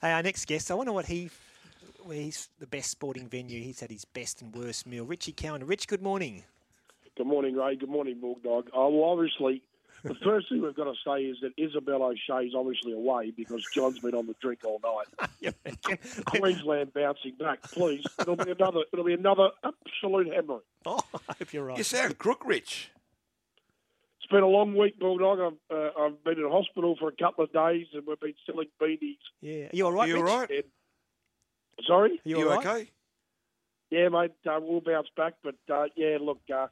Hey, our next guest, I wonder what he, where he's the best sporting venue. He's had his best and worst meal. Richie Cowan. Rich, good morning. Good morning, Ray. Good morning, Bulldog. Oh, well, obviously, the first thing we've got to say is that Isabel O'Shea is obviously away because John's been on the drink all night. Queensland bouncing back, please. It'll be another. It'll be another absolute hammering. Oh, I hope you're right. You sound crook, Rich. It's been a long week, Bulldog. I've, uh, I've been in hospital for a couple of days, and we've been selling beanies. Yeah, are you all right? you all Rich? right? And, sorry. Are you, You, all right? okay? Yeah, mate. Uh, we'll bounce back, but uh, yeah, look. Uh,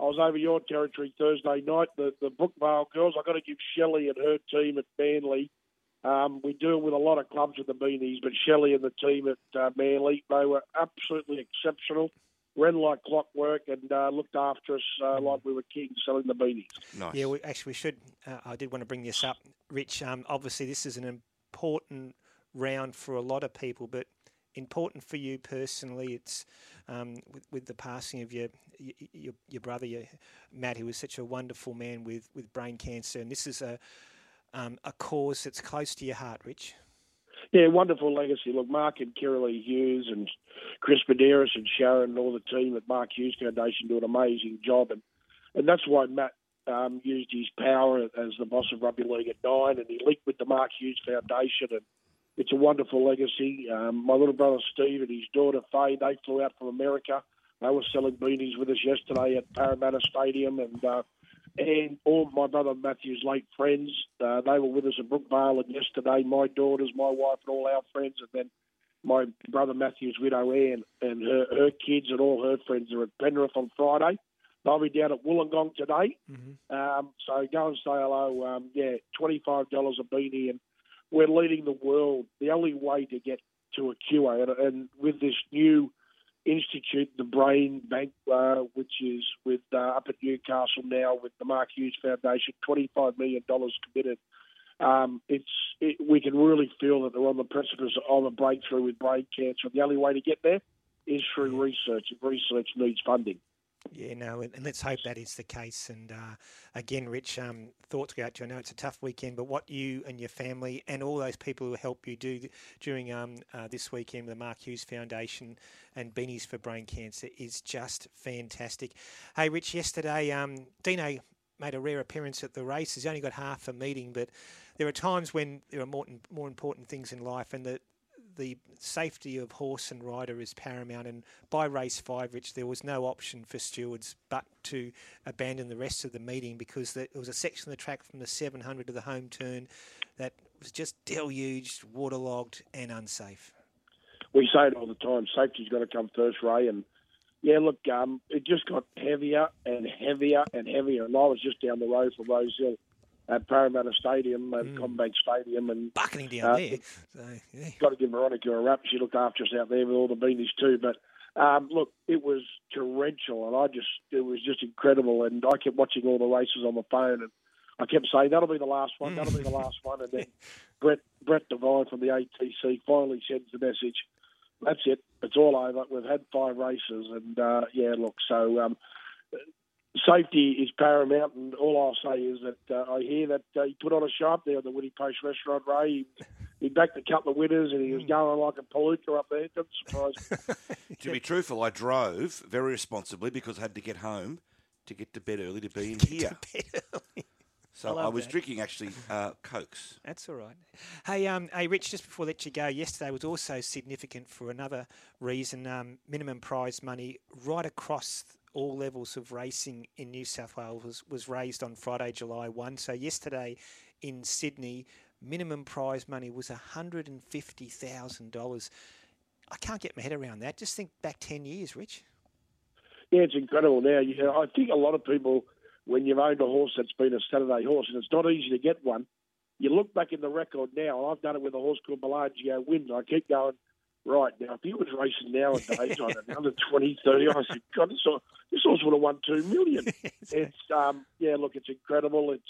I was over your territory Thursday night. The the Brookvale girls. I've got to give Shelley and her team at Manly. Um, we deal with a lot of clubs with the beanies, but Shelley and the team at uh, Manly, they were absolutely exceptional. Ran like clockwork and uh, looked after us uh, like we were kings selling the beanies. Nice. Yeah, we, actually, we should. Uh, I did want to bring this up, Rich. Um, obviously, this is an important round for a lot of people, but important for you personally. It's um, with, with the passing of your your, your brother, your, Matt, who was such a wonderful man with, with brain cancer, and this is a um, a cause that's close to your heart, Rich. Yeah, wonderful legacy. Look, Mark and Kiralee Hughes and Chris Medeiros and Sharon and all the team at Mark Hughes Foundation do an amazing job, and and that's why Matt um, used his power as the boss of rugby league at nine, and he linked with the Mark Hughes Foundation, and it's a wonderful legacy. Um, my little brother Steve and his daughter Faye, they flew out from America. They were selling beanies with us yesterday at Parramatta Stadium, and uh, and all my brother Matthew's late friends, uh, they were with us at Brookvale, and yesterday my daughters, my wife, and all our friends, and then my brother Matthew's widow Anne and her, her kids and all her friends are at Penrith on Friday. They'll be down at Wollongong today. Mm-hmm. Um, so go and say hello. Um, yeah, $25 a beanie. And we're leading the world. The only way to get to a QA, and, and with this new institute, the Brain Bank, uh, which is with uh, up at Newcastle now with the Mark Hughes Foundation, $25 million committed. Um, it's it, we can really feel that they're on the precipice of a breakthrough with brain cancer. The only way to get there is through research. Research needs funding. Yeah, no, and let's hope that is the case. And uh, again, Rich, um, thoughts go out to you. I know it's a tough weekend, but what you and your family and all those people who help you do during um, uh, this weekend with the Mark Hughes Foundation and Beanies for Brain Cancer is just fantastic. Hey, Rich, yesterday um, Dino made a rare appearance at the race. He's only got half a meeting, but there are times when there are more, more important things in life, and the the safety of horse and rider is paramount. And by race five, Rich, there was no option for stewards but to abandon the rest of the meeting because there was a section of the track from the 700 to the home turn that was just deluged, waterlogged, and unsafe. we say it all the time. Safety's got to come first, Ray. And yeah, look, um, it just got heavier and heavier and heavier. And I was just down the road from Rose Hill at Parramatta Stadium, at Mm. CommBank Stadium, and Bucketing down Uh, there. So, yeah. got to give Veronica a rap. She looked after us out there with all the beanies too. But um, look, it was torrential, and I just it was just incredible. And I kept watching all the races on the phone, and I kept saying that'll be the last one, that'll be the last one. And then Brett Brett Devine from the ATC finally sends the message. That's it. It's all over. We've had five races, and uh, yeah, look. So um, safety is paramount, and all I'll say is that uh, I hear that uh, he put on a show up there at the Winning Post restaurant, Ray. He, he backed a couple of winners, and he was going like a palooka up there. Doesn't surprise me. To be truthful, I drove very responsibly because I had to get home to get to bed early to be in here. So I I, was that. drinking actually uh, cokes. That's all right. Hey, um, hey, Rich. Just before I let you go, yesterday was also significant for another reason. Um, minimum prize money right across all levels of racing in New South Wales was, was raised on Friday, July one. So yesterday in Sydney, minimum prize money was hundred and fifty thousand dollars. I can't get my head around that. Just think back ten years, Rich. Yeah, it's incredible now. You know, I think a lot of people, when you've owned a horse that's been a Saturday horse, and it's not easy to get one, you look back in the record now, and I've done it with a horse called Bellagio Win. I keep going, right, now, if he was racing nowadays on another 20, 30, I said, God, this horse, this horse would have won two million. it's, um, yeah, look, it's incredible. It's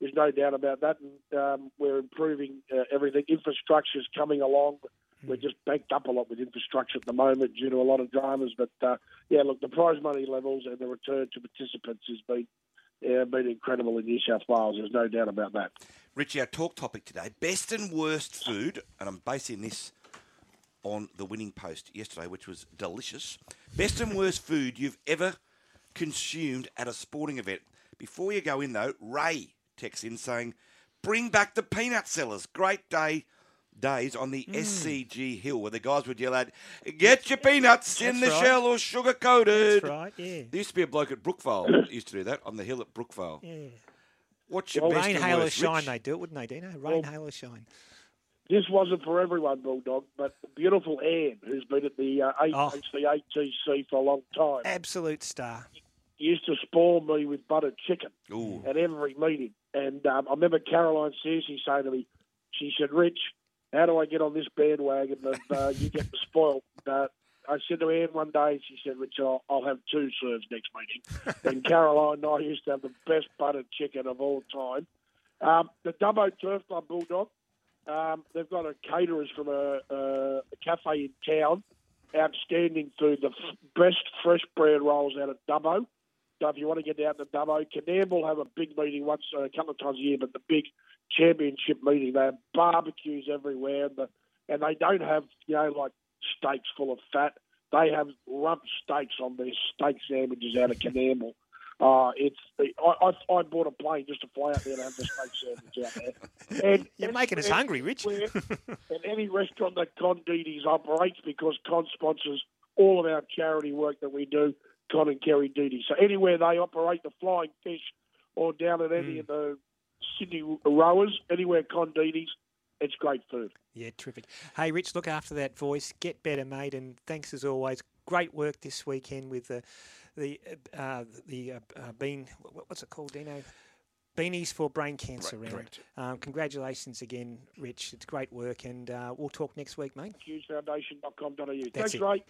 There's no doubt about that. And um, we're improving uh, everything. Infrastructure is coming along. We're just banked up a lot with infrastructure at the moment due to a lot of dramas. But uh, yeah, look, the prize money levels and the return to participants has been yeah, been incredible in New South Wales. There's no doubt about that. Richie, our talk topic today: best and worst food, and I'm basing this on the winning post yesterday, which was delicious. Best and worst food you've ever consumed at a sporting event. Before you go in, though, Ray texts in saying, "Bring back the peanut sellers. Great day." Days on the Hmm. SCG Hill where the guys would yell out, Get your peanuts in the right. shell or sugar coated. That's right. Yeah. There used to be a bloke at Brookvale that used to do that on the hill at Brookvale. Yeah. What's your Well, best Rain, hail, or shine, Rich? they do it, wouldn't they, Dino? Rain, Well- hail, or shine. This wasn't for everyone, Bulldog, but beautiful Anne, who's been at the uh, Oh. For a long time, Absolute star. used to spoil me with buttered chicken Ooh. at every meeting. And um, I remember Caroline Searcy saying to me, she said, Rich, how do I get on this bandwagon of uh, you getting spoiled? Uh, I said to Anne one day, she said, Rich, I'll, I'll have two serves next meeting. and Caroline and I used to have the best buttered chicken of all time. Um, the Dubbo Turf Club Bulldog, um, they've got a caterers from a, a, cafe in town. Outstanding food, the f- best fresh bread rolls out of Dubbo. So if you want to get down to Dubbo, Coonamble have a big meeting once, uh, a couple of times a year, but the big championship meeting, they have barbecues everywhere, and, the, and they don't have, you know, like steaks full of fat. They have rump steaks on their steak sandwiches out of Coonamble. Uh, it's I, I, I bought a plane just to fly out there and have the steak sandwich out there. And You're and- making us and- hungry, Rich. and any restaurant that Con Dedes operates because Con sponsors all of our charity work that we do, Con and Kerry Dedes. So anywhere they operate the Flying Fish or down at any Mm. of the Sydney rowers, anywhere Con Dedes, it's great food. Yeah, terrific. Hey, Rich, look after that voice. Get better, mate. And thanks as always. Great work this weekend with the the uh, the uh, uh, bean. What's it called, Dino? Beanies for brain cancer Right, round. correct. Um, congratulations again, Rich. It's great work, and uh, we'll talk next week, mate. HughesFoundation.com.au. That's Thanks, it. Ray.